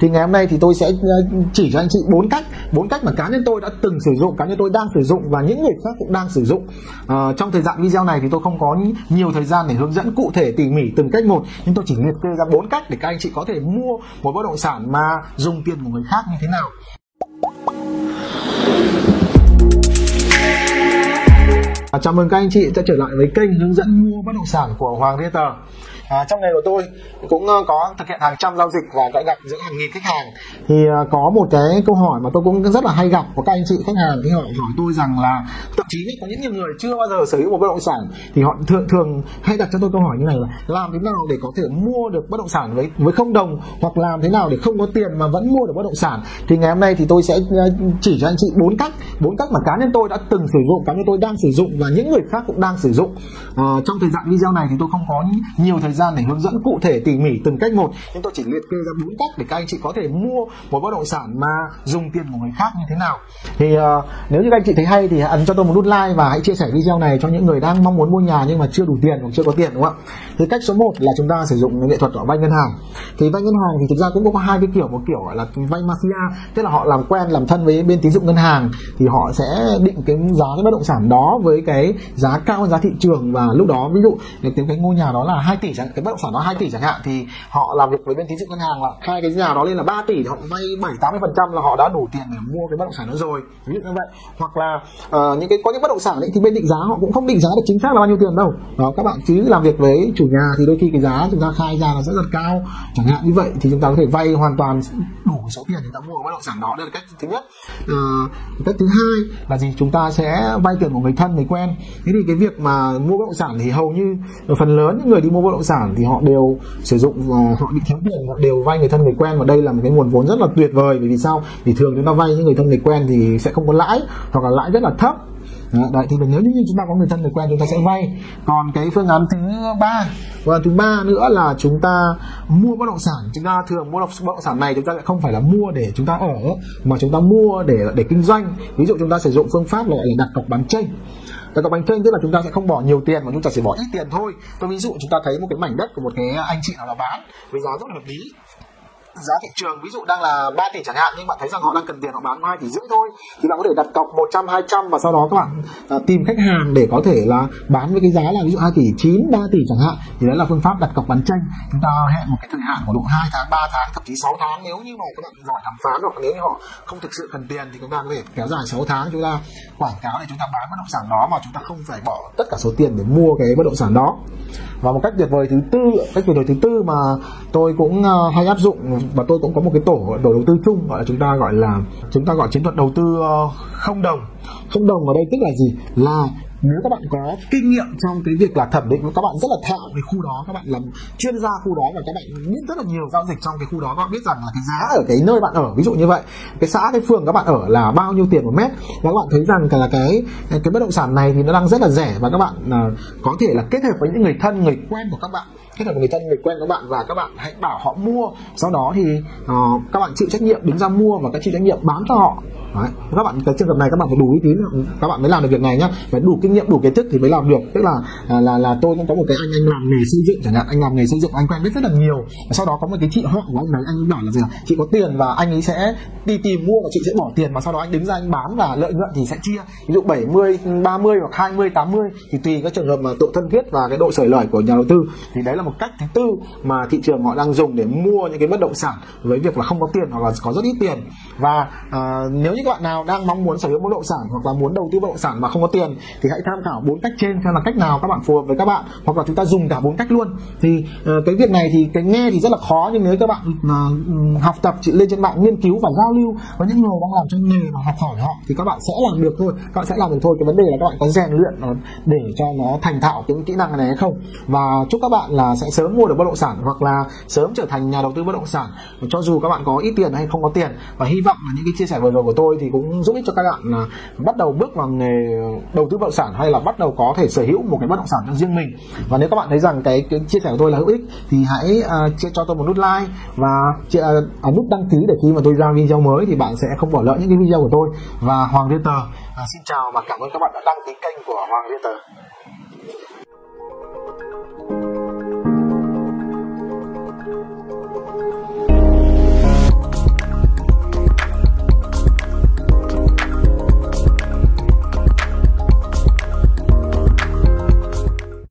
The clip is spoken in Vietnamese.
thì ngày hôm nay thì tôi sẽ ờ, chỉ cho anh chị bốn cách bốn cách mà cá nhân tôi đã từng sử dụng cá nhân tôi đang sử dụng và những người khác cũng đang sử dụng à, trong thời gian video này thì tôi không có nhiều thời gian để hướng dẫn cụ thể tỉ mỉ từng cách một nhưng tôi chỉ liệt kê ra bốn cách để các anh chị có thể mua một bất động sản mà dùng tiền của người khác như thế nào À, chào mừng các anh chị đã trở lại với kênh hướng dẫn mua bất động sản của Hoàng Realtor. À, trong ngày của tôi cũng uh, có thực hiện hàng trăm giao dịch và đã gặp giữa hàng nghìn khách hàng. Thì uh, có một cái câu hỏi mà tôi cũng rất là hay gặp của các anh chị khách hàng thì họ hỏi tôi rằng là thậm chí có những người chưa bao giờ sở hữu một bất động sản thì họ thường thường hay đặt cho tôi câu hỏi như này là làm thế nào để có thể mua được bất động sản với với không đồng hoặc làm thế nào để không có tiền mà vẫn mua được bất động sản? Thì ngày hôm nay thì tôi sẽ ờ, chỉ cho anh chị bốn cách bốn cách mà cá nhân tôi đã từng sử dụng cá nhân tôi đang sử dụng và những người khác cũng đang sử dụng. À, trong thời gian video này thì tôi không có nhiều thời gian để hướng dẫn cụ thể tỉ mỉ từng cách một. Nhưng tôi chỉ liệt kê ra bốn cách để các anh chị có thể mua một bất động sản mà dùng tiền của người khác như thế nào. Thì uh, nếu như các anh chị thấy hay thì ấn cho tôi một nút like và hãy chia sẻ video này cho những người đang mong muốn mua nhà nhưng mà chưa đủ tiền hoặc chưa có tiền đúng không ạ? Thì cách số 1 là chúng ta sử dụng nghệ thuật vay ngân hàng. Thì vay ngân hàng thì thực ra cũng có hai cái kiểu một kiểu gọi là vay mafia tức là họ làm quen làm thân với bên tín dụng ngân hàng thì họ sẽ định cái giá cái bất động sản đó với cái giá cao hơn giá thị trường và lúc đó ví dụ nếu cái ngôi nhà đó là 2 tỷ chẳng cái bất động sản đó 2 tỷ chẳng hạn thì họ làm việc với bên tín dụng ngân hàng là khai cái nhà đó lên là 3 tỷ thì họ vay 7 80 phần trăm là họ đã đủ tiền để mua cái bất động sản đó rồi. Ví dụ như vậy. Hoặc là uh, những cái có những bất động sản đấy thì bên định giá họ cũng không định giá được chính xác là bao nhiêu tiền đâu. Đó các bạn cứ làm việc với chủ nhà thì đôi khi cái giá chúng ta khai ra là rất cao. Chẳng hạn như vậy thì chúng ta có thể vay hoàn toàn đủ số tiền để chúng ta mua bất động sản đó. Đây là cách thứ nhất. Uh, cách thứ hai là gì? Chúng ta sẽ vay tiền của người thân người quen. Thế thì cái việc mà mua bất động sản thì hầu như phần lớn những người đi mua bất động sản thì họ đều sử dụng và họ bị thiếu tiền, họ đều vay người thân người quen. Và đây là một cái nguồn vốn rất là tuyệt vời. Bởi vì sao? Vì thường chúng ta vay những người thân người quen thì sẽ không có lãi, hoặc là lãi rất là thấp. Đấy, thì nếu như chúng ta có người thân người quen, chúng ta sẽ vay. Còn cái phương án thứ ba và thứ ba nữa là chúng ta mua bất động sản. Chúng ta thường mua bất động sản này chúng ta lại không phải là mua để chúng ta ở, mà chúng ta mua để để kinh doanh. Ví dụ chúng ta sử dụng phương pháp gọi là đặt cọc bán tranh đặt cọc bánh tranh tức là chúng ta sẽ không bỏ nhiều tiền mà chúng ta chỉ bỏ ít tiền thôi. Tôi ví dụ chúng ta thấy một cái mảnh đất của một cái anh chị nào đó bán với giá rất là hợp lý giá thị trường ví dụ đang là 3 tỷ chẳng hạn nhưng bạn thấy rằng họ đang cần tiền họ bán 2 tỷ rưỡi thôi thì bạn có thể đặt cọc 100 200 và sau đó các bạn uh, tìm khách hàng để có thể là bán với cái giá là ví dụ 2 tỷ 9 3 tỷ chẳng hạn thì đấy là phương pháp đặt cọc bán tranh. Chúng ta hẹn một cái thời hạn của độ 2 tháng 3 tháng thậm chí 6 tháng nếu như mà các bạn giỏi đàm phán hoặc nếu như họ không thực sự cần tiền thì chúng ta có thể kéo dài 6 tháng chúng ta quảng cáo để chúng ta bán bất động sản đó mà chúng ta không phải bỏ tất cả số tiền để mua cái bất động sản đó và một cách tuyệt vời thứ tư cách tuyệt vời thứ tư mà tôi cũng uh, hay áp dụng và tôi cũng có một cái tổ tổ đầu tư chung gọi là chúng ta gọi là chúng ta gọi chiến thuật đầu tư uh, không đồng. Không đồng ở đây tức là gì? Là nếu các bạn có kinh nghiệm trong cái việc là thẩm định các bạn rất là thạo về khu đó các bạn làm chuyên gia khu đó và các bạn biết rất là nhiều giao dịch trong cái khu đó các bạn biết rằng là cái giá ở cái nơi bạn ở ví dụ như vậy. Cái xã cái phường các bạn ở là bao nhiêu tiền một mét. Và các bạn thấy rằng là cái cái bất động sản này thì nó đang rất là rẻ và các bạn uh, có thể là kết hợp với những người thân người quen của các bạn kết hợp với người thân người quen các bạn và các bạn hãy bảo họ mua. Sau đó thì uh, các bạn chịu trách nhiệm đứng ra mua và các chịu trách nhiệm bán cho họ. Đấy. các bạn cái trường hợp này các bạn phải đủ uy tín các bạn mới làm được việc này nhá. Phải đủ kinh nghiệm đủ kiến thức thì mới làm được. Tức là là là, là tôi cũng có một cái anh anh làm nghề xây dựng chẳng hạn. Anh làm nghề xây dựng anh quen biết rất là nhiều. Và sau đó có một cái chị họ của anh đấy anh bảo là gì chị có tiền và anh ấy sẽ đi tìm mua và chị sẽ bỏ tiền. Mà sau đó anh đứng ra anh bán và lợi nhuận thì sẽ chia. Ví dụ 70 30 hoặc 20 80 thì tùy các trường hợp mà độ thân thiết và cái độ sởi lời của nhà đầu tư. Thì đấy là một một cách thứ tư mà thị trường họ đang dùng để mua những cái bất động sản với việc là không có tiền hoặc là có rất ít tiền. Và uh, nếu như các bạn nào đang mong muốn sở hữu bất động sản hoặc là muốn đầu tư bất động sản mà không có tiền thì hãy tham khảo bốn cách trên xem là cách nào các bạn phù hợp với các bạn hoặc là chúng ta dùng cả bốn cách luôn. Thì uh, cái việc này thì cái nghe thì rất là khó nhưng nếu các bạn uh, học tập lên trên mạng nghiên cứu và giao lưu với những người đang làm trong nghề và học hỏi họ thì các bạn sẽ làm được thôi. Các bạn sẽ làm được thôi. Cái vấn đề là các bạn có rèn luyện để cho nó thành thạo những kỹ năng này hay không. Và chúc các bạn là sẽ sớm mua được bất động sản hoặc là sớm trở thành nhà đầu tư bất động sản. Cho dù các bạn có ít tiền hay không có tiền. Và hy vọng là những cái chia sẻ vừa rồi của tôi thì cũng giúp ích cho các bạn là bắt đầu bước vào nghề đầu tư bất động sản hay là bắt đầu có thể sở hữu một cái bất động sản cho riêng mình. Và nếu các bạn thấy rằng cái, cái chia sẻ của tôi là hữu ích thì hãy uh, cho tôi một nút like và uh, nút đăng ký để khi mà tôi ra video mới thì bạn sẽ không bỏ lỡ những cái video của tôi. Và Hoàng Realtor uh, xin chào và cảm ơn các bạn đã đăng ký kênh của Hoàng Realtor